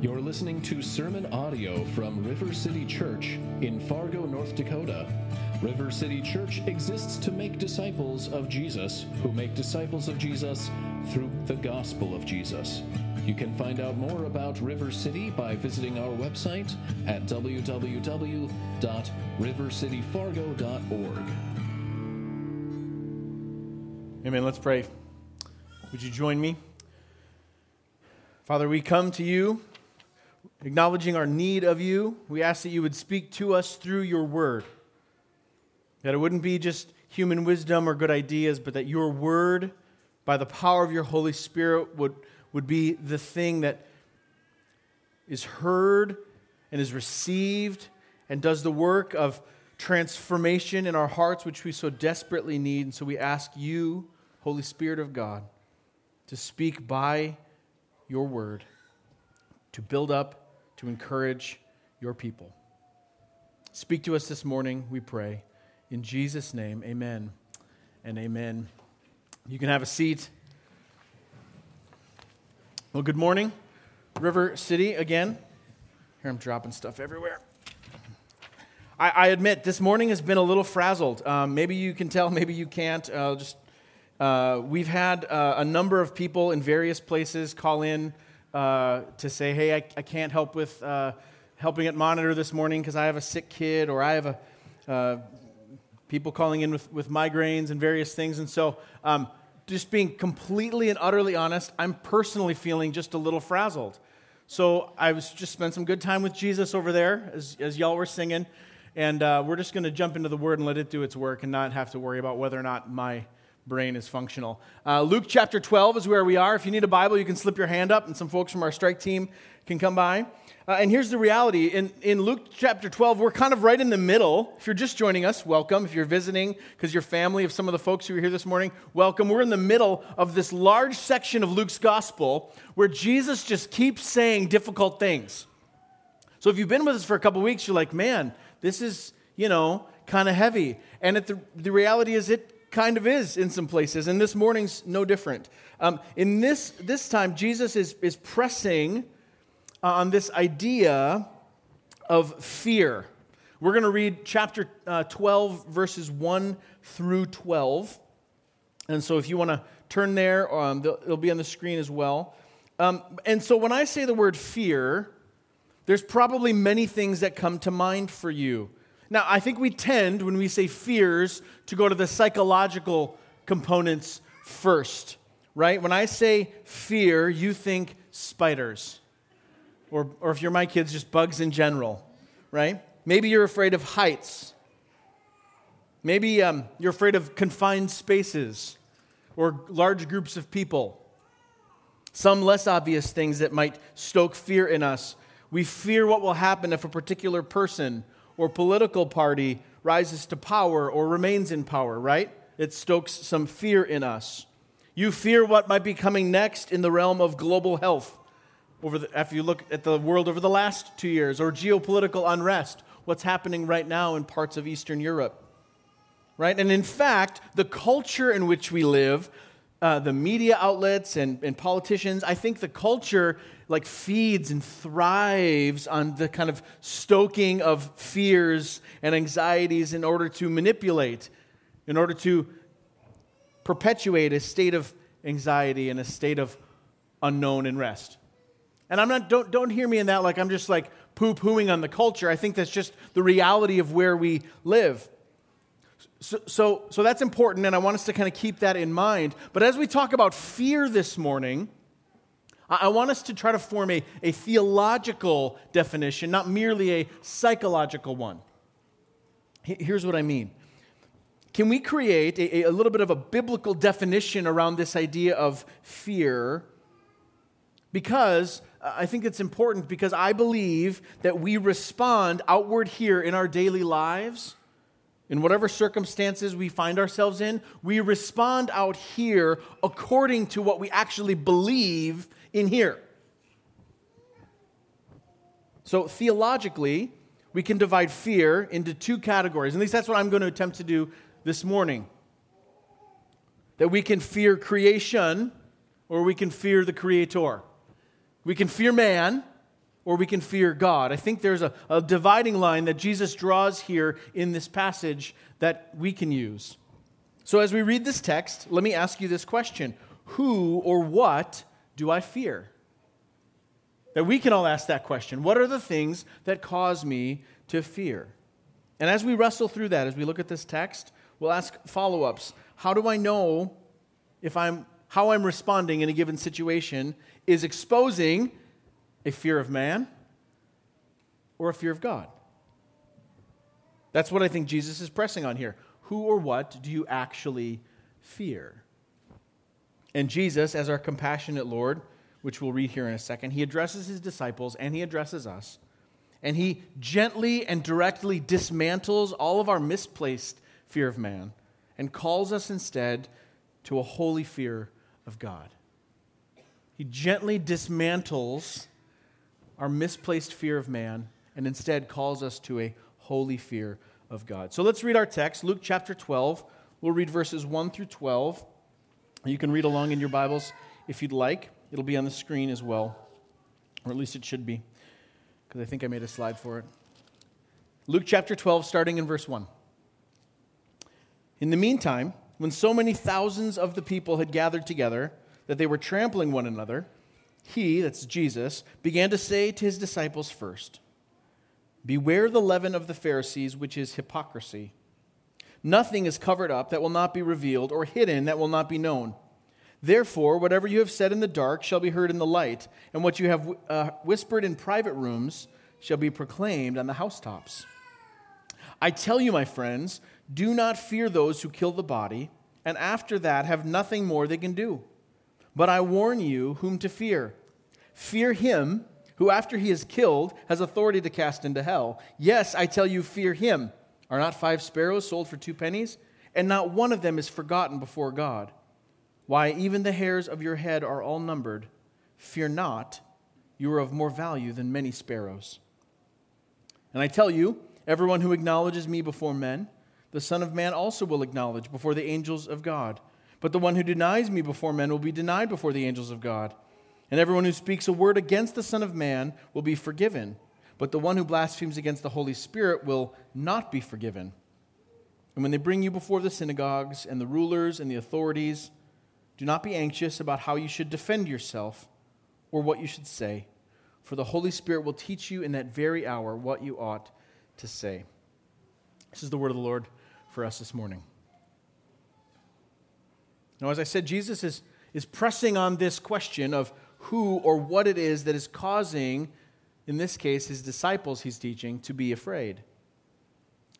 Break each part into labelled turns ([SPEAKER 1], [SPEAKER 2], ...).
[SPEAKER 1] You're listening to sermon audio from River City Church in Fargo, North Dakota. River City Church exists to make disciples of Jesus who make disciples of Jesus through the gospel of Jesus. You can find out more about River City by visiting our website at www.rivercityfargo.org.
[SPEAKER 2] Amen. Let's pray. Would you join me? Father, we come to you acknowledging our need of you. We ask that you would speak to us through your word. That it wouldn't be just human wisdom or good ideas, but that your word, by the power of your Holy Spirit, would, would be the thing that is heard and is received and does the work of transformation in our hearts, which we so desperately need. And so we ask you, Holy Spirit of God, to speak by your word, to build up, to encourage your people. Speak to us this morning, we pray. In Jesus' name, amen and amen. You can have a seat. Well, good morning, River City again. Here I'm dropping stuff everywhere. I, I admit, this morning has been a little frazzled. Um, maybe you can tell, maybe you can't. Uh, just uh, we've had uh, a number of people in various places call in uh, to say, "Hey, I, I can't help with uh, helping at Monitor this morning because I have a sick kid, or I have a uh, people calling in with, with migraines and various things." And so, um, just being completely and utterly honest, I'm personally feeling just a little frazzled. So I was just spent some good time with Jesus over there as, as y'all were singing, and uh, we're just going to jump into the Word and let it do its work, and not have to worry about whether or not my brain is functional. Uh, Luke chapter 12 is where we are. If you need a Bible, you can slip your hand up, and some folks from our strike team can come by. Uh, and here's the reality in, in Luke chapter 12, we're kind of right in the middle. If you're just joining us, welcome. If you're visiting because you're family of some of the folks who are here this morning, welcome. We're in the middle of this large section of Luke's gospel where Jesus just keeps saying difficult things. So if you've been with us for a couple weeks, you're like, man, this is, you know, kind of heavy. And the, the reality is, it kind of is in some places. And this morning's no different. Um, in this, this time, Jesus is, is pressing on this idea of fear. We're going to read chapter uh, 12, verses 1 through 12. And so if you want to turn there, um, it'll be on the screen as well. Um, and so when I say the word fear, there's probably many things that come to mind for you. Now, I think we tend, when we say fears, to go to the psychological components first, right? When I say fear, you think spiders or, or if you're my kids, just bugs in general, right? Maybe you're afraid of heights. Maybe um, you're afraid of confined spaces or large groups of people. Some less obvious things that might stoke fear in us. We fear what will happen if a particular person or political party rises to power or remains in power, right? It stokes some fear in us. You fear what might be coming next in the realm of global health over the, after you look at the world over the last two years, or geopolitical unrest, what's happening right now in parts of Eastern Europe. Right? And in fact, the culture in which we live, uh, the media outlets and, and politicians, I think the culture like feeds and thrives on the kind of stoking of fears and anxieties in order to manipulate, in order to perpetuate a state of anxiety and a state of unknown and rest. And I'm not, don't, don't hear me in that like I'm just like poo pooing on the culture. I think that's just the reality of where we live. So, so, so that's important, and I want us to kind of keep that in mind. But as we talk about fear this morning, I, want us to try to form a, a theological definition, not merely a psychological one. Here's what I mean. Can we create a, a little bit of a biblical definition around this idea of fear? Because uh, I think it's important because I believe that we respond outward here in our daily lives, in whatever circumstances we find ourselves in, we respond out here according to what we actually believe in here. So, theologically, we can divide fear into two categories. At least that's what I'm going to attempt to do this morning. That we can fear creation or we can fear the creator. We can fear man or we can fear God. I think there's a, a dividing line that Jesus draws here in this passage that we can use. So, as we read this text, let me ask you this question Who or what do I fear? That we can all ask that question. What are the things that cause me to fear? And as we wrestle through that, as we look at this text, we'll ask follow ups. How do I know if I'm how I'm responding in a given situation is exposing a fear of man or a fear of God? That's what I think Jesus is pressing on here. Who or what do you actually fear? And Jesus, as our compassionate Lord, which we'll read here in a second, he addresses his disciples and he addresses us. And he gently and directly dismantles all of our misplaced fear of man and calls us instead to a holy fear of God. He gently dismantles our misplaced fear of man and instead calls us to a holy fear of God. So let's read our text, Luke chapter 12. We'll read verses 1 through 12. You can read along in your Bibles if you'd like. It'll be on the screen as well, or at least it should be, because I think I made a slide for it. Luke chapter 12, starting in verse 1. In the meantime, when so many thousands of the people had gathered together that they were trampling one another, he, that's Jesus, began to say to his disciples first, Beware the leaven of the Pharisees, which is hypocrisy. Nothing is covered up that will not be revealed, or hidden that will not be known. Therefore, whatever you have said in the dark shall be heard in the light, and what you have uh, whispered in private rooms shall be proclaimed on the housetops. I tell you, my friends, do not fear those who kill the body, and after that have nothing more they can do. But I warn you whom to fear. Fear him who, after he is killed, has authority to cast into hell. Yes, I tell you, fear him. Are not five sparrows sold for two pennies? And not one of them is forgotten before God. Why, even the hairs of your head are all numbered. Fear not, you are of more value than many sparrows. And I tell you, everyone who acknowledges me before men, the Son of Man also will acknowledge before the angels of God. But the one who denies me before men will be denied before the angels of God. And everyone who speaks a word against the Son of Man will be forgiven. But the one who blasphemes against the Holy Spirit will not be forgiven. And when they bring you before the synagogues and the rulers and the authorities, do not be anxious about how you should defend yourself or what you should say, for the Holy Spirit will teach you in that very hour what you ought to say. This is the word of the Lord for us this morning. Now, as I said, Jesus is, is pressing on this question of who or what it is that is causing, in this case, his disciples he's teaching to be afraid.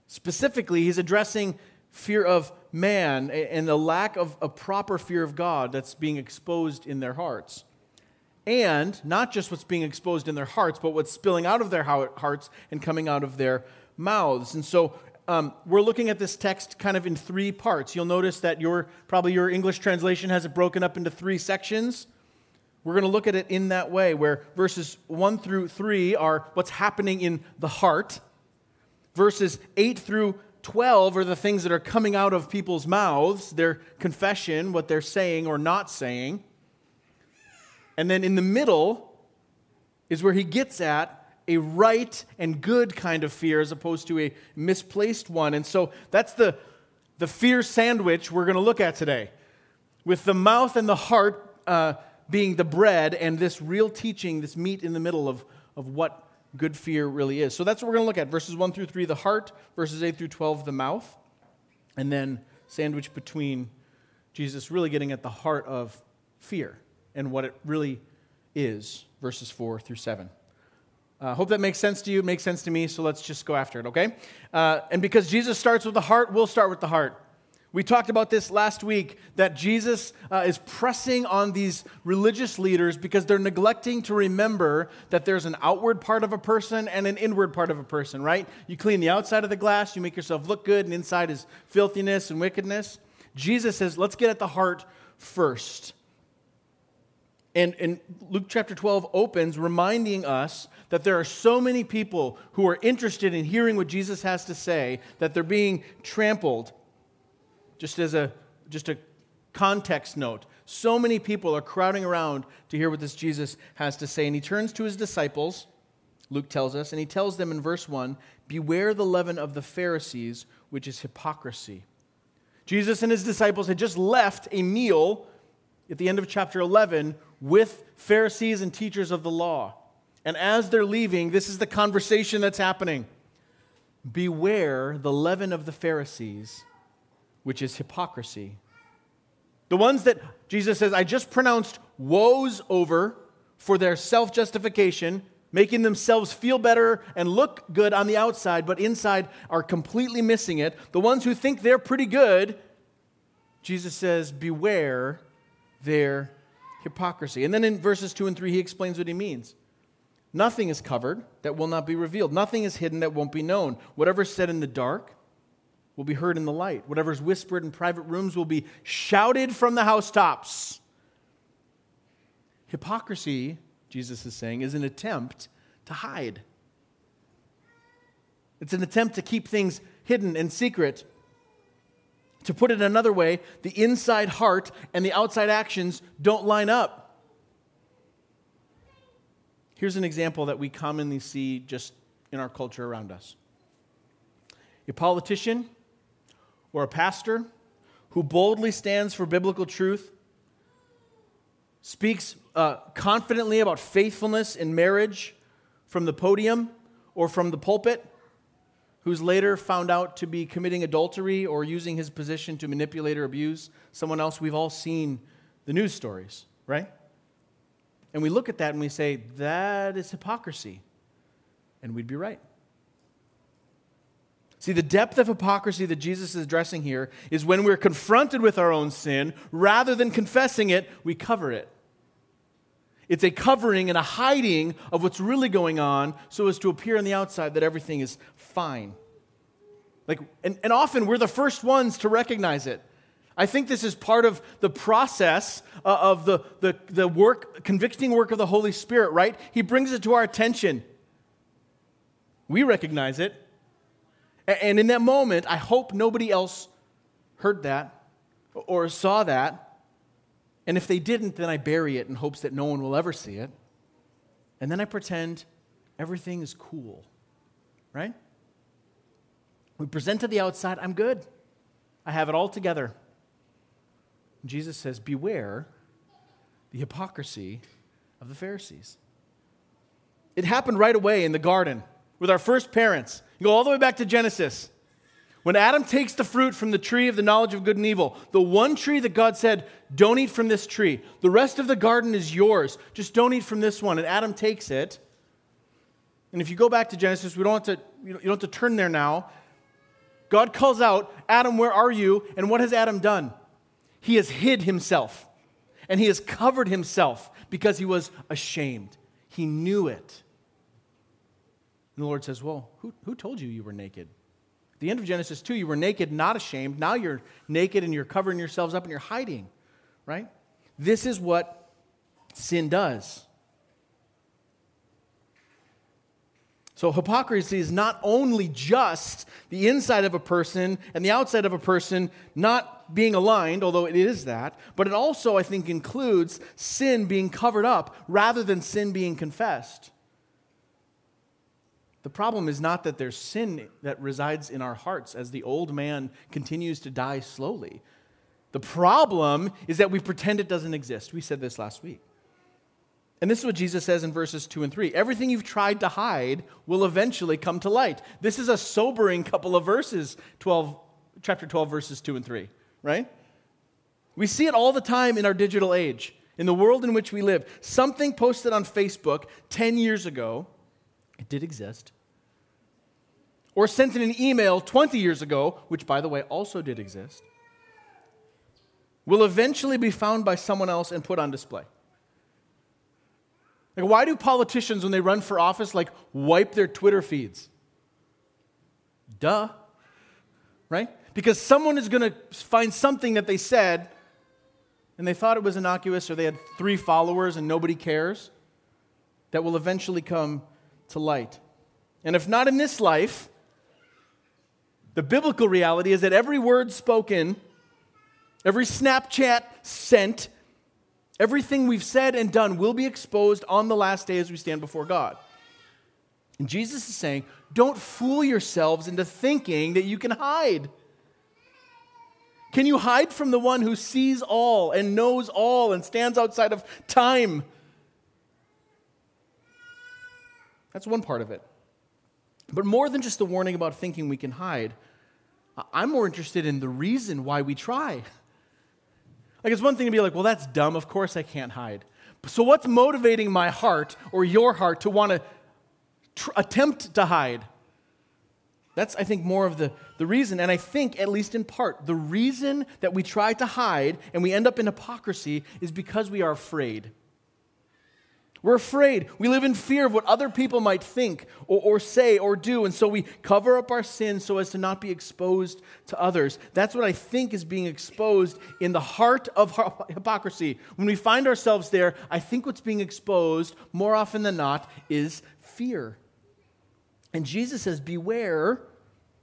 [SPEAKER 2] Specifically, he's addressing fear of man and the lack of a proper fear of God that's being exposed in their hearts. And not just what's being exposed in their hearts, but what's spilling out of their hearts and coming out of their mouths. And so um, we're looking at this text kind of in three parts. You'll notice that your probably your English translation has it broken up into three sections. We're going to look at it in that way, where verses 1 through 3 are what's happening in the heart. Verses 8 through 12 are the things that are coming out of people's mouths, their confession, what they're saying or not saying. And then in the middle is where he gets at a right and good kind of fear as opposed to a misplaced one. And so that's the, the fear sandwich we're going to look at today. With the mouth and the heart uh, being the bread, and this real teaching, this meat in the middle of, of what good fear really is. So that's what we're going to look at verses 1 through 3, the heart, verses 8 through 12, the mouth, and then sandwich between Jesus really getting at the heart of fear and what it really is, verses 4 through 7. I uh, hope that makes sense to you. It makes sense to me, so let's just go after it, okay? Uh, and because Jesus starts with the heart, we'll start with the heart. We talked about this last week that Jesus uh, is pressing on these religious leaders because they're neglecting to remember that there's an outward part of a person and an inward part of a person, right? You clean the outside of the glass, you make yourself look good, and inside is filthiness and wickedness. Jesus says, let's get at the heart first. And, and Luke chapter 12 opens reminding us that there are so many people who are interested in hearing what Jesus has to say that they're being trampled. Just as a, just a context note, so many people are crowding around to hear what this Jesus has to say. And he turns to his disciples Luke tells us, and he tells them in verse 1 Beware the leaven of the Pharisees, which is hypocrisy. Jesus and his disciples had just left a meal at the end of chapter 11 with Pharisees and teachers of the law. And as they're leaving, this is the conversation that's happening. Beware the leaven of the Pharisees, which is hypocrisy. The ones that Jesus says, I just pronounced woes over for their self justification, making themselves feel better and look good on the outside, but inside are completely missing it. The ones who think they're pretty good, Jesus says, Beware their hypocrisy. And then in verses 2 and 3, he explains what he means. Nothing is covered that will not be revealed. Nothing is hidden that won't be known. Whatever said in the dark will be heard in the light. Whatever is whispered in private rooms will be shouted from the housetops. Hypocrisy, Jesus is saying, is an attempt to hide. It's an attempt to keep things hidden and secret. To put it another way, the inside heart and the outside actions don't line up. Here's an example that we commonly see just in our culture around us a politician or a pastor who boldly stands for biblical truth, speaks uh, confidently about faithfulness in marriage from the podium or from the pulpit who's later found out to be committing adultery or using his position to manipulate or abuse someone else. We've all seen the news stories, right? And we look at that and we say, that is hypocrisy. And we'd be right. See, the depth of hypocrisy that Jesus is addressing here is when we're confronted with our own sin, rather than confessing it, we cover it. It's a covering and a hiding of what's really going on so as to appear on the outside that everything is fine. Like, and, and often we're the first ones to recognize it. I think this is part of the process uh, of the, the, the work, convicting work of the Holy Spirit, right? He brings it to our attention. We recognize it. And in that moment, I hope nobody else heard that or saw that and if they didn't, then I bury it in hopes that no one will ever see it. And then I pretend everything is cool, right? We present to the outside, I'm good. I have it all together. Jesus says, Beware the hypocrisy of the Pharisees. It happened right away in the garden with our first parents. You go all the way back to Genesis. When Adam takes the fruit from the tree of the knowledge of good and evil, the one tree that God said, don't eat from this tree, the rest of the garden is yours, just don't eat from this one. And Adam takes it. And if you go back to Genesis, we don't have to, you don't have to turn there now. God calls out, Adam, where are you? And what has Adam done? He has hid himself and he has covered himself because he was ashamed. He knew it. And the Lord says, Well, who, who told you you were naked? At the end of Genesis 2, you were naked, not ashamed. Now you're naked and you're covering yourselves up and you're hiding, right? This is what sin does. So, hypocrisy is not only just the inside of a person and the outside of a person not being aligned, although it is that, but it also, I think, includes sin being covered up rather than sin being confessed. The problem is not that there's sin that resides in our hearts as the old man continues to die slowly. The problem is that we pretend it doesn't exist. We said this last week. And this is what Jesus says in verses 2 and 3. Everything you've tried to hide will eventually come to light. This is a sobering couple of verses, 12, chapter 12, verses 2 and 3, right? We see it all the time in our digital age, in the world in which we live. Something posted on Facebook 10 years ago, it did exist, or sent in an email 20 years ago, which, by the way, also did exist, will eventually be found by someone else and put on display. Like, why do politicians, when they run for office, like wipe their Twitter feeds? Duh. Right? Because someone is going to find something that they said and they thought it was innocuous or they had three followers and nobody cares that will eventually come to light. And if not in this life, the biblical reality is that every word spoken, every Snapchat sent, everything we've said and done will be exposed on the last day as we stand before God. And Jesus is saying, don't fool yourselves into thinking that you can hide. Can you hide from the one who sees all and knows all and stands outside of time? That's one part of it. But more than just the warning about thinking we can hide, I'm more interested in the reason why we try. Like, it's one thing to be like, well, that's dumb. Of course I can't hide. So, what's motivating my heart or your heart to want to tr- attempt to hide? That's, I think, more of the, the reason. And I think, at least in part, the reason that we try to hide and we end up in hypocrisy is because we are afraid. We're afraid. We live in fear of what other people might think or, or, say or do. And so we cover up our sins so as to not be exposed to others. That's what I think is being exposed in the heart of hypocrisy. When we find ourselves there, I think what's being exposed more often than not is fear. And Jesus says, Beware,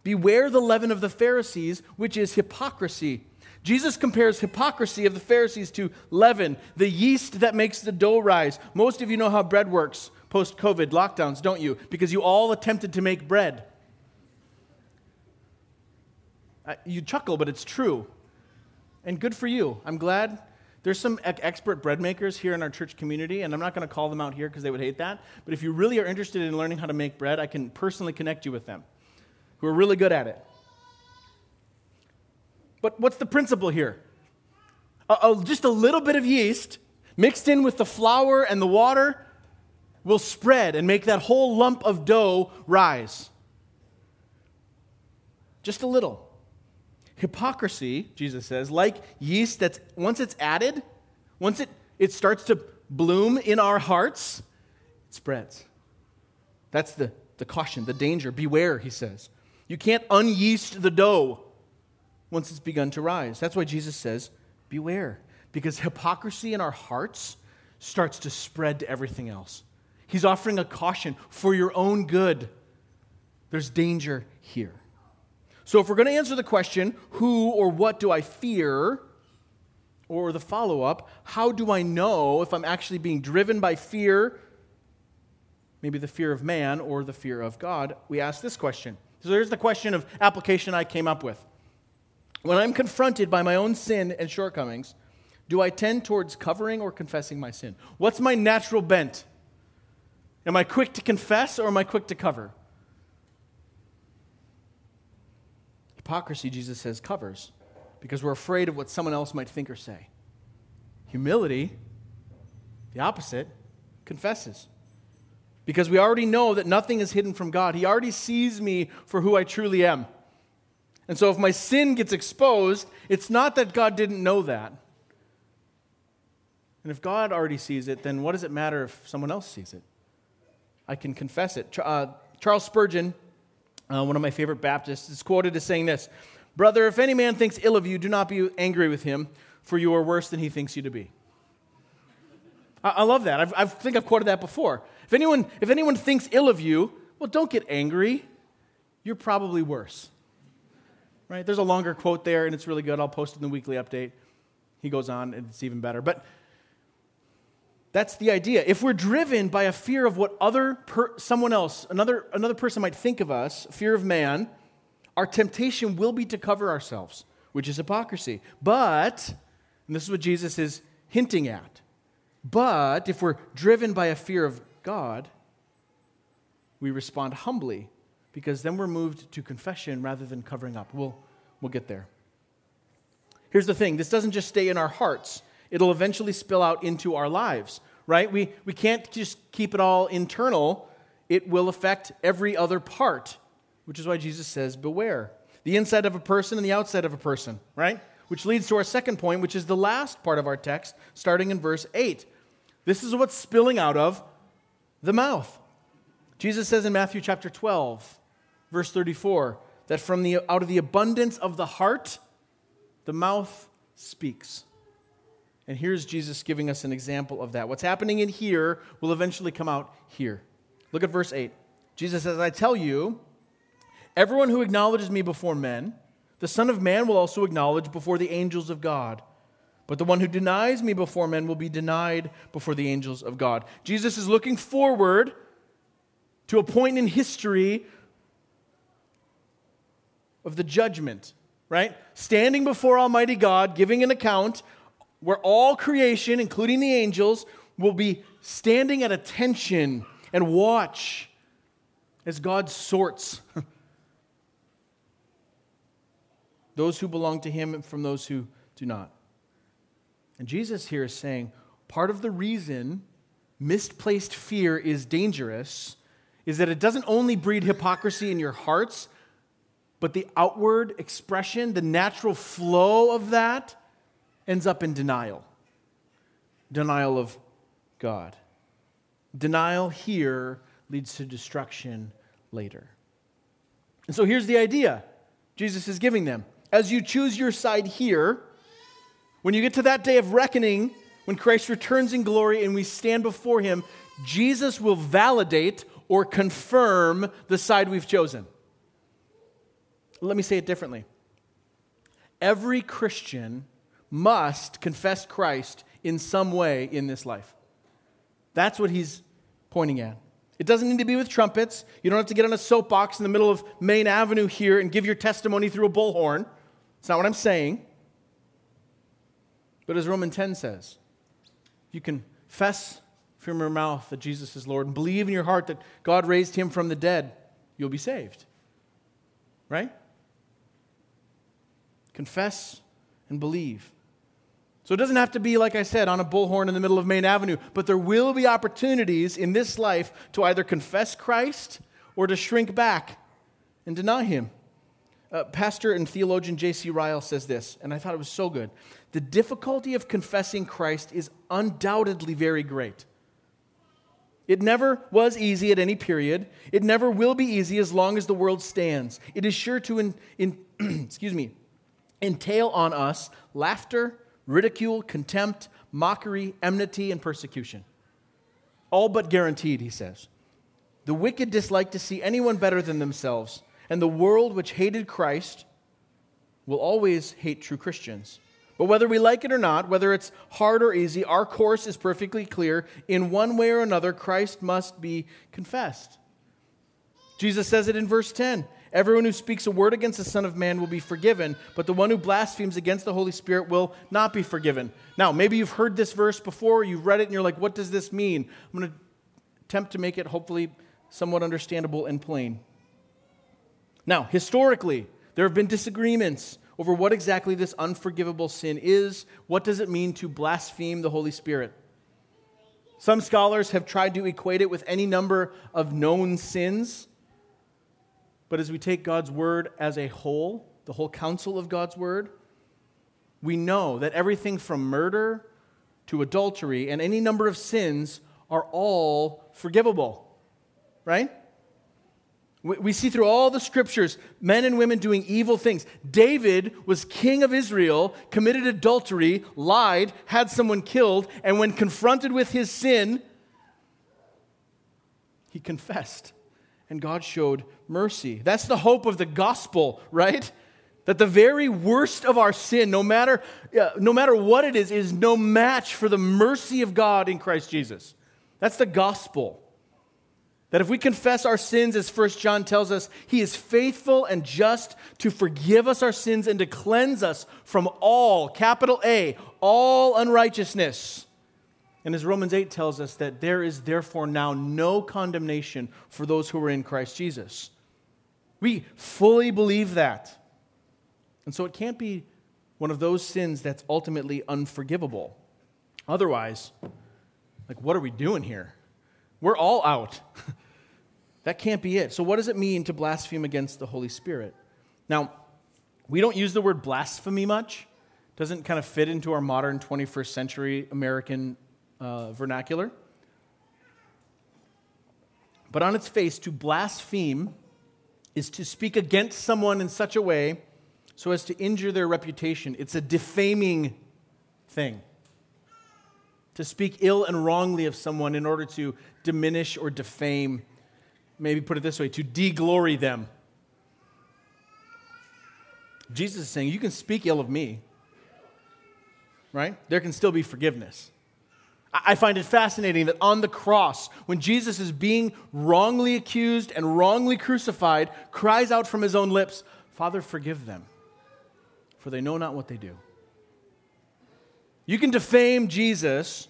[SPEAKER 2] beware the leaven of the Pharisees, which is hypocrisy. Jesus compares hypocrisy of the Pharisees to leaven, the yeast that makes the dough rise. Most of you know how bread works post COVID lockdowns, don't you? Because you all attempted to make bread. You chuckle, but it's true. And good for you. I'm glad. There's some expert bread makers here in our church community, and I'm not going to call them out here because they would hate that. But if you really are interested in learning how to make bread, I can personally connect you with them who are really good at it. But what's the principle here? just a little bit of yeast mixed in with the flour and the water will spread and make that whole lump of dough rise. Just a little. Hypocrisy, Jesus says, like yeast that's once it's added, once it, it starts to bloom in our hearts, it spreads. That's the, the caution, the danger. Beware, he says. You can't unyeast the dough once it's begun to rise. That's why Jesus says, Beware, because hypocrisy in our hearts starts to spread to everything else. He's offering a caution for your own good. There's danger here. So, if we're going to answer the question, who or what do I fear? Or the follow up, how do I know if I'm actually being driven by fear, maybe the fear of man or the fear of God? We ask this question. So, there's the question of application I came up with. When I'm confronted by my own sin and shortcomings, do I tend towards covering or confessing my sin? What's my natural bent? Am I quick to confess or am I quick to cover? Hypocrisy, Jesus says, covers because we're afraid of what someone else might think or say. Humility, the opposite, confesses. Because we already know that nothing is hidden from God. He already sees me for who I truly am. And so if my sin gets exposed, it's not that God didn't know that. And if God already sees it, then what does it matter if someone else sees it? I can confess it. Uh, Charles Spurgeon, uh, one of my favorite Baptists, is quoted as saying this Brother, if any man thinks ill of you, do not be angry with him, for you are worse than he thinks you to be. I, I love that. I've, I think I've quoted that before. If anyone, if anyone thinks ill of you, well, don't get angry. You're probably worse right? There's a longer quote there, and it's really good. I'll post it in the weekly update. He goes on, and it's even better. But that's the idea. If we're driven by a fear of what other per- someone else, another, another person might think of us, fear of man, our temptation will be to cover ourselves, which is hypocrisy. But, and this is what Jesus is hinting at, but if we're driven by a fear of God, we respond humbly because then we're moved to confession rather than covering up. We'll, we'll get there. Here's the thing this doesn't just stay in our hearts, it'll eventually spill out into our lives, right? We, we can't just keep it all internal, it will affect every other part, which is why Jesus says, Beware. The inside of a person and the outside of a person, right? Which leads to our second point, which is the last part of our text, starting in verse 8. This is what's spilling out of the mouth. Jesus says in Matthew chapter 12, verse 34 that from the out of the abundance of the heart the mouth speaks. And here's jesus giving us an example of that. What's happening in here will eventually come out here. Look at verse 8 jesus says i tell you everyone who acknowledges me before men the son of man will also acknowledge before the angels of god. But the one who denies me before men will be denied before the angels of god. Jesus is looking forward to a point in history of the judgment, right? Standing before Almighty God, giving an account where all creation, including the angels, will be standing at attention and watch as God sorts those who belong to Him from those who do not. And Jesus here is saying part of the reason misplaced fear is dangerous is that it doesn't only breed hypocrisy in your hearts, but the outward expression, the natural flow of that, ends up in denial. Denial of God. Denial here leads to destruction later. And so here's the idea Jesus is giving them. As you choose your side here, when you get to that day of reckoning, when Christ returns in glory and we stand before him, Jesus will validate or confirm the side we've chosen. Let me say it differently. Every Christian must confess Christ in some way in this life. That's what he's pointing at. It doesn't need to be with trumpets. You don't have to get on a soapbox in the middle of Main Avenue here and give your testimony through a bullhorn. It's not what I'm saying. But as Romans 10 says, you confess from your mouth that Jesus is Lord and believe in your heart that God raised him from the dead, you'll be saved. Right? Confess and believe. So it doesn't have to be, like I said, on a bullhorn in the middle of Main Avenue, but there will be opportunities in this life to either confess Christ or to shrink back and deny him. Uh, Pastor and theologian J.C. Ryle says this, and I thought it was so good. The difficulty of confessing Christ is undoubtedly very great. It never was easy at any period. It never will be easy as long as the world stands. It is sure to, in, in, excuse me, entail on us laughter, ridicule, contempt, mockery, enmity, and persecution. All but guaranteed, he says. The wicked dislike to see anyone better than themselves, and the world which hated Christ will always hate true Christians. But whether we like it or not, whether it's hard or easy, our course is perfectly clear. In one way or another, Christ must be confessed. Jesus says it in verse 10 Everyone who speaks a word against the Son of Man will be forgiven, but the one who blasphemes against the Holy Spirit will not be forgiven. Now, maybe you've heard this verse before, you've read it, and you're like, what does this mean? I'm going to attempt to make it hopefully somewhat understandable and plain. Now, historically, there have been disagreements over what exactly this unforgivable sin is. What does it mean to blaspheme the Holy Spirit? Some scholars have tried to equate it with any number of known sins. But as we take God's word as a whole, the whole counsel of God's word, we know that everything from murder to adultery and any number of sins are all forgivable, right? We see through all the scriptures men and women doing evil things. David was king of Israel, committed adultery, lied, had someone killed, and when confronted with his sin, he confessed and God showed mercy. That's the hope of the gospel, right? That the very worst of our sin, no matter, uh, no matter what it is, is no match for the mercy of God in Christ Jesus. That's the gospel. That if we confess our sins, as 1 John tells us, he is faithful and just to forgive us our sins and to cleanse us from all, capital A, all unrighteousness. And as Romans 8 tells us, that there is therefore now no condemnation for those who are in Christ Jesus. We fully believe that. And so it can't be one of those sins that's ultimately unforgivable. Otherwise, like, what are we doing here? We're all out. that can't be it. So, what does it mean to blaspheme against the Holy Spirit? Now, we don't use the word blasphemy much. It doesn't kind of fit into our modern 21st century American uh, vernacular. But on its face, to blaspheme is to speak against someone in such a way so as to injure their reputation. It's a defaming thing. To speak ill and wrongly of someone in order to diminish or defame, maybe put it this way, to deglory them. Jesus is saying, You can speak ill of me, right? There can still be forgiveness. I find it fascinating that on the cross, when Jesus is being wrongly accused and wrongly crucified, cries out from his own lips, Father, forgive them, for they know not what they do. You can defame Jesus,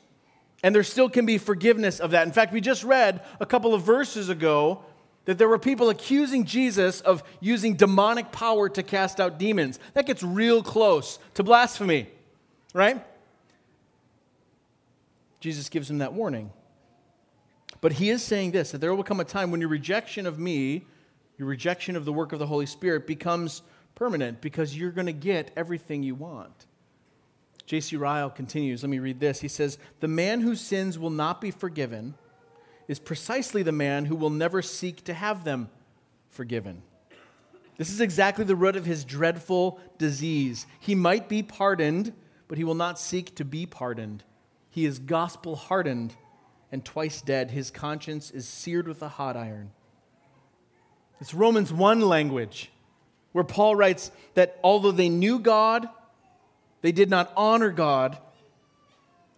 [SPEAKER 2] and there still can be forgiveness of that. In fact, we just read a couple of verses ago that there were people accusing Jesus of using demonic power to cast out demons. That gets real close to blasphemy, right? Jesus gives him that warning. But he is saying this that there will come a time when your rejection of me, your rejection of the work of the Holy Spirit, becomes permanent because you're going to get everything you want. J.C. Ryle continues. Let me read this. He says, The man whose sins will not be forgiven is precisely the man who will never seek to have them forgiven. This is exactly the root of his dreadful disease. He might be pardoned, but he will not seek to be pardoned. He is gospel hardened and twice dead. His conscience is seared with a hot iron. It's Romans 1 language, where Paul writes that although they knew God, they did not honor God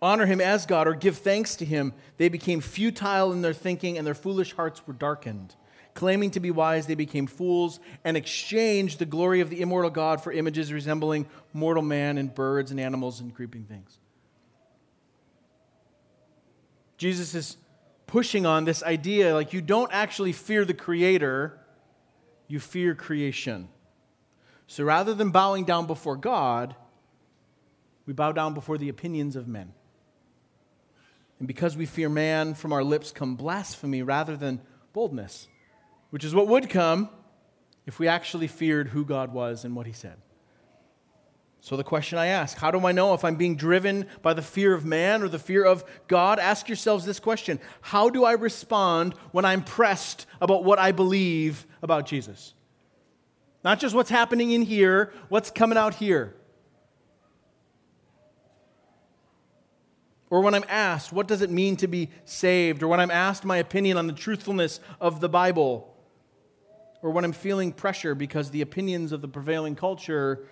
[SPEAKER 2] honor him as God or give thanks to him, they became futile in their thinking and their foolish hearts were darkened. Claiming to be wise, they became fools and exchanged the glory of the immortal God for images resembling mortal man and birds and animals and creeping things. Jesus is pushing on this idea like you don't actually fear the Creator, you fear creation. So rather than bowing down before God, we bow down before the opinions of men. And because we fear man, from our lips come blasphemy rather than boldness, which is what would come if we actually feared who God was and what he said. So, the question I ask how do I know if I'm being driven by the fear of man or the fear of God? Ask yourselves this question How do I respond when I'm pressed about what I believe about Jesus? Not just what's happening in here, what's coming out here. Or when I'm asked, what does it mean to be saved? Or when I'm asked my opinion on the truthfulness of the Bible? Or when I'm feeling pressure because the opinions of the prevailing culture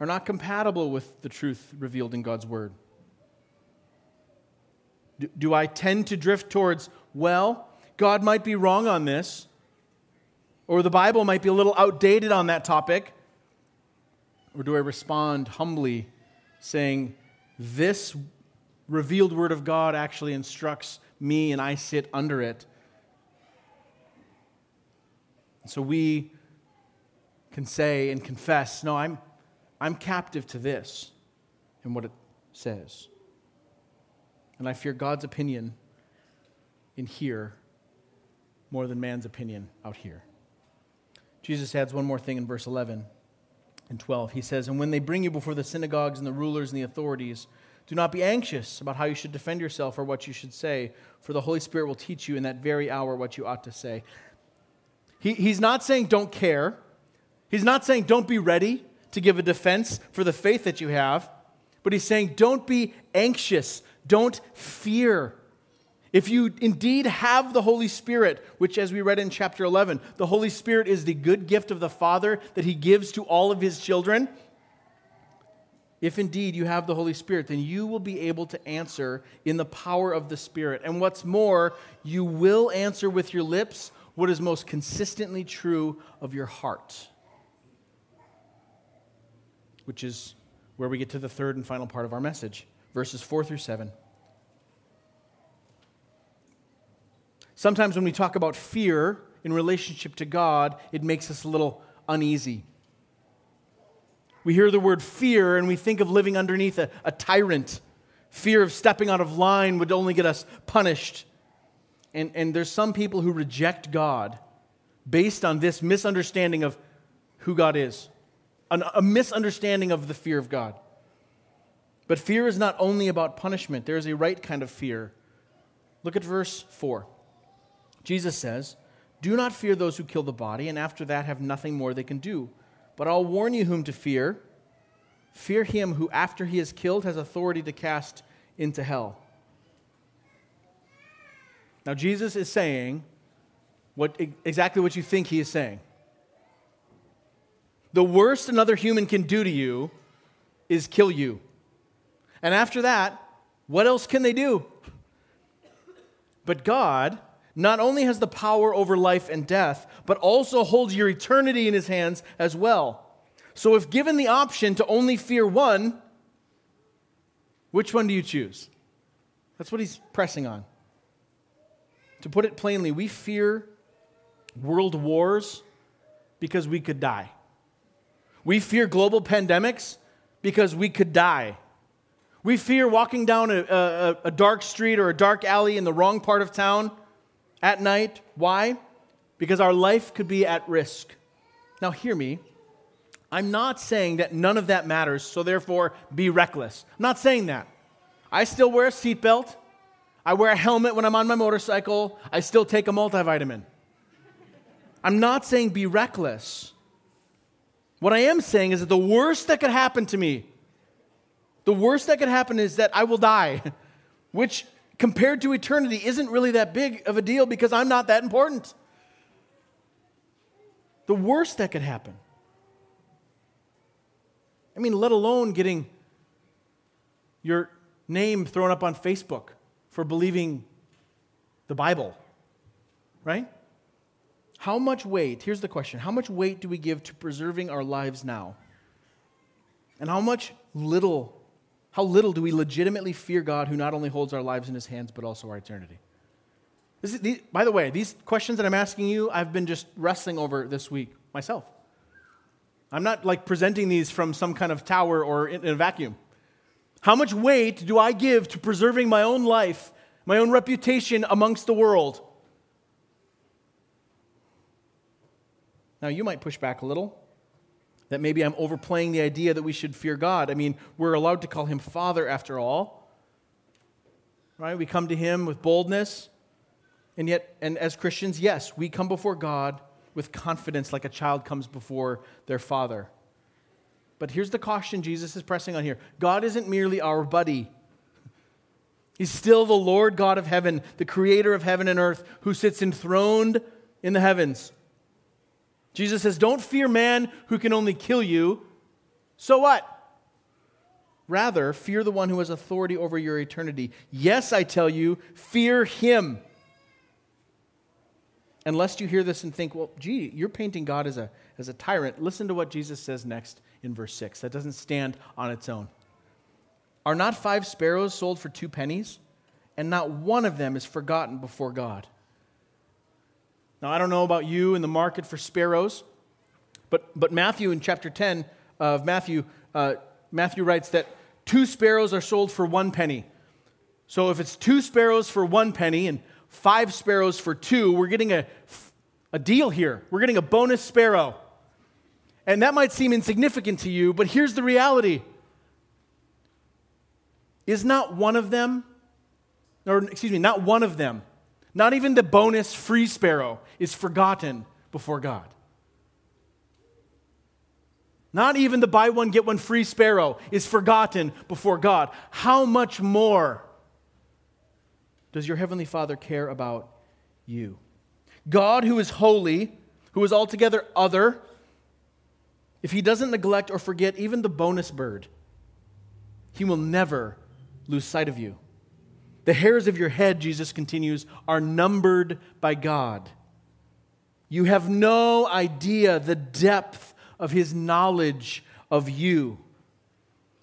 [SPEAKER 2] are not compatible with the truth revealed in God's Word? Do, do I tend to drift towards, well, God might be wrong on this, or the Bible might be a little outdated on that topic? Or do I respond humbly, saying, this revealed word of God actually instructs me and I sit under it. So we can say and confess, no, I'm, I'm captive to this and what it says. And I fear God's opinion in here more than man's opinion out here. Jesus adds one more thing in verse 11 and 12. He says, And when they bring you before the synagogues and the rulers and the authorities, do not be anxious about how you should defend yourself or what you should say, for the Holy Spirit will teach you in that very hour what you ought to say. He, he's not saying don't care. He's not saying don't be ready to give a defense for the faith that you have, but he's saying don't be anxious, don't fear. If you indeed have the Holy Spirit, which, as we read in chapter 11, the Holy Spirit is the good gift of the Father that He gives to all of His children, if indeed you have the Holy Spirit, then you will be able to answer in the power of the Spirit. And what's more, you will answer with your lips what is most consistently true of your heart. Which is where we get to the third and final part of our message, verses 4 through 7. Sometimes when we talk about fear in relationship to God, it makes us a little uneasy. We hear the word fear and we think of living underneath a, a tyrant. Fear of stepping out of line would only get us punished. And, and there's some people who reject God based on this misunderstanding of who God is, An, a misunderstanding of the fear of God. But fear is not only about punishment, there is a right kind of fear. Look at verse 4. Jesus says, Do not fear those who kill the body, and after that have nothing more they can do. But I'll warn you whom to fear. Fear him who, after he is killed, has authority to cast into hell. Now, Jesus is saying what, exactly what you think he is saying. The worst another human can do to you is kill you. And after that, what else can they do? But God not only has the power over life and death, but also holds your eternity in his hands as well. So, if given the option to only fear one, which one do you choose? That's what he's pressing on. To put it plainly, we fear world wars because we could die. We fear global pandemics because we could die. We fear walking down a, a, a, dark street or a dark alley in the wrong part of town at night. Why? Because our life could be at risk. Now, hear me. I'm not saying that none of that matters, so therefore be reckless. I'm not saying that. I still wear a seatbelt. I wear a helmet when I'm on my motorcycle. I still take a multivitamin. I'm not saying be reckless. What I am saying is that the worst that could happen to me, the worst that could happen is that I will die, which compared to eternity isn't really that big of a deal because I'm not that important. The worst that could happen. I mean, let alone getting your name thrown up on Facebook for believing the Bible, right? How much weight, here's the question how much weight do we give to preserving our lives now? And how much little, how little do we legitimately fear God who not only holds our lives in his hands, but also our eternity? Is, these, by the way, these questions that I'm asking you, I've been just wrestling over this week myself. I'm not like presenting these from some kind of tower or in, in a vacuum. How much weight do I give to preserving my own life, my own reputation amongst the world? Now, you might push back a little. That maybe I'm overplaying the idea that we should fear God. I mean, we're allowed to call him Father after all. Right? We come to him with boldness. And yet, and as Christians, yes, we come before God with confidence like a child comes before their father. But here's the caution Jesus is pressing on here God isn't merely our buddy. He's still the Lord God of heaven, the creator of heaven and earth, who sits enthroned in the heavens. Jesus says, Don't fear man who can only kill you. So what? Rather, fear the one who has authority over your eternity. Yes, I tell you, fear him. Unless you hear this and think, well, gee, you're painting God as a, as a tyrant, listen to what Jesus says next in verse 6. That doesn't stand on its own. Are not five sparrows sold for two pennies? And not one of them is forgotten before God. Now, I don't know about you in the market for sparrows, but, but Matthew in chapter 10 of Matthew, uh, Matthew writes that two sparrows are sold for one penny. So if it's two sparrows for one penny and five sparrows for two, we're getting a, a deal here. We're getting a bonus sparrow. And that might seem insignificant to you, but here's the reality Is not one of them, or excuse me, not one of them, not even the bonus free sparrow is forgotten before God. Not even the buy one, get one free sparrow is forgotten before God. How much more does your Heavenly Father care about you? God, who is holy, who is altogether other, if He doesn't neglect or forget even the bonus bird, He will never lose sight of you. The hairs of your head, Jesus continues, are numbered by God. You have no idea the depth of his knowledge of you.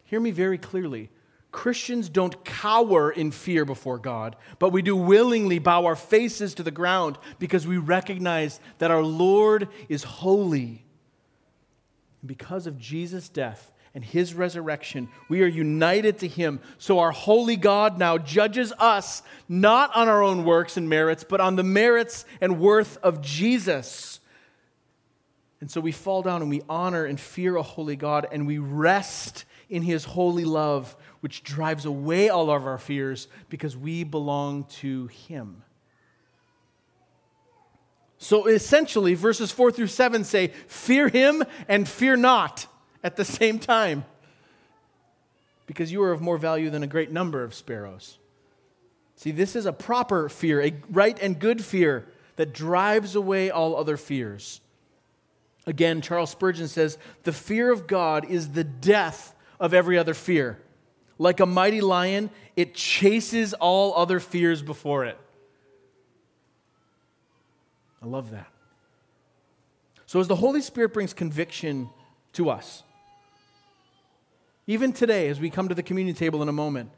[SPEAKER 2] Hear me very clearly. Christians don't cower in fear before God, but we do willingly bow our faces to the ground because we recognize that our Lord is holy. And because of Jesus' death, and his resurrection. We are united to him. So our holy God now judges us not on our own works and merits, but on the merits and worth of Jesus. And so we fall down and we honor and fear a holy God and we rest in his holy love, which drives away all of our fears because we belong to him. So essentially, verses 4 through 7 say, Fear him and fear not at the same time because you are of more value than a great number of sparrows. See, this is a proper fear, a right and good fear that drives away all other fears. Again, Charles Spurgeon says, The fear of God is the death of every other fear. Like a mighty lion, it chases all other fears before it. I love that. So, as the Holy Spirit brings conviction to us, even today, as we come to the communion table in a moment,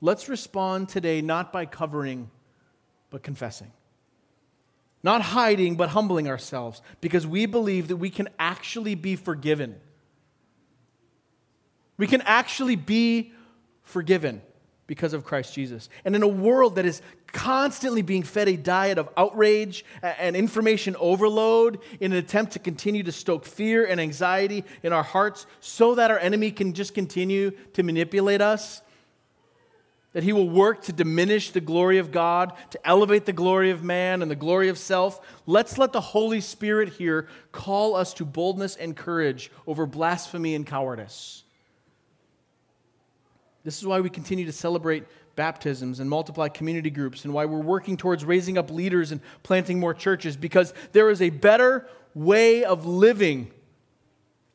[SPEAKER 2] let's respond today not by covering, but confessing. Not hiding, but humbling ourselves, because we believe that we can actually be forgiven. We can actually be forgiven because of Christ Jesus. And in a world that is constantly being fed a diet of outrage and information overload in an attempt to continue to stoke fear and anxiety in our hearts so that our enemy can just continue to manipulate us, that he will work to diminish the glory of God, to elevate the glory of man and the glory of self. Let's let the Holy Spirit here call us to boldness and courage over blasphemy and cowardice. This is why we continue to celebrate baptisms and multiply community groups and why we're working towards raising up leaders and planting more churches because there is a better way of living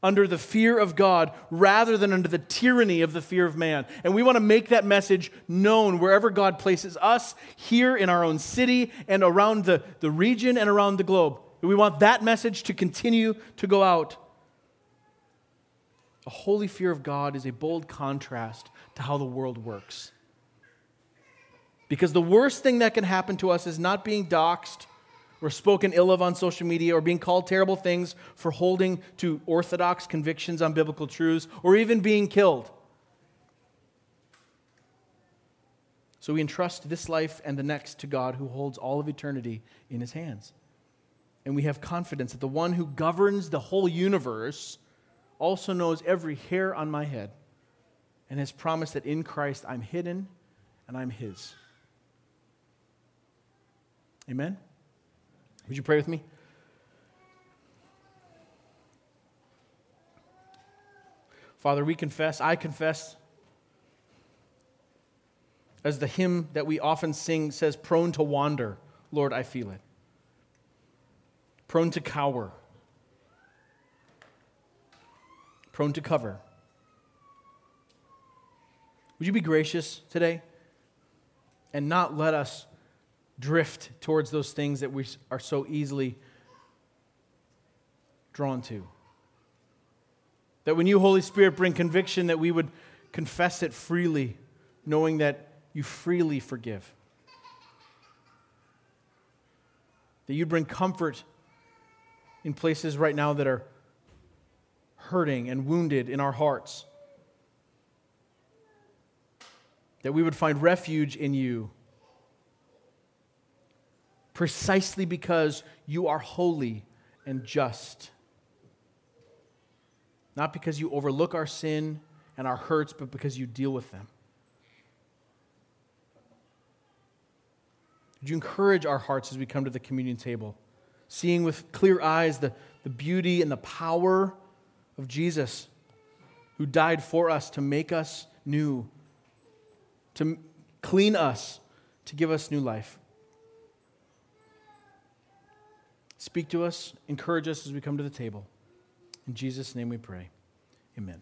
[SPEAKER 2] under the fear of God rather than under the tyranny of the fear of man. And we want to make that message known wherever God places us, here in our own city and around the, the region and around the globe. We want that message to continue to go out. A holy fear of God is a bold contrast to how the world works. Because the worst thing that can happen to us is not being doxxed or spoken ill of on social media or being called terrible things for holding to orthodox convictions on biblical truths or even being killed. So we entrust this life and the next to God who holds all of eternity in his hands. And we have confidence that the one who governs the whole universe also knows every hair on my head and has promised that in Christ I'm hidden and I'm his. Amen? Would you pray with me? Father, we confess, I confess, as the hymn that we often sing says, prone to wander. Lord, I feel it. Prone to cower. Prone to cover. Would you be gracious today and not let us drift towards those things that we are so easily drawn to? That when you, Holy Spirit, bring conviction, that we would confess it freely, knowing that you freely forgive. That you bring comfort in places right now that are hurting and wounded in our hearts that we would find refuge in you precisely because you are holy and just. Not because you overlook our sin and our hurts, but because you deal with them. Would you encourage our hearts as we come to the communion table, seeing with clear eyes the, the beauty and the power of Jesus, who died for us to make us new to clean us, to give us new life. Speak to us, encourage us as we come to the table. In Jesus' name we pray. Amen.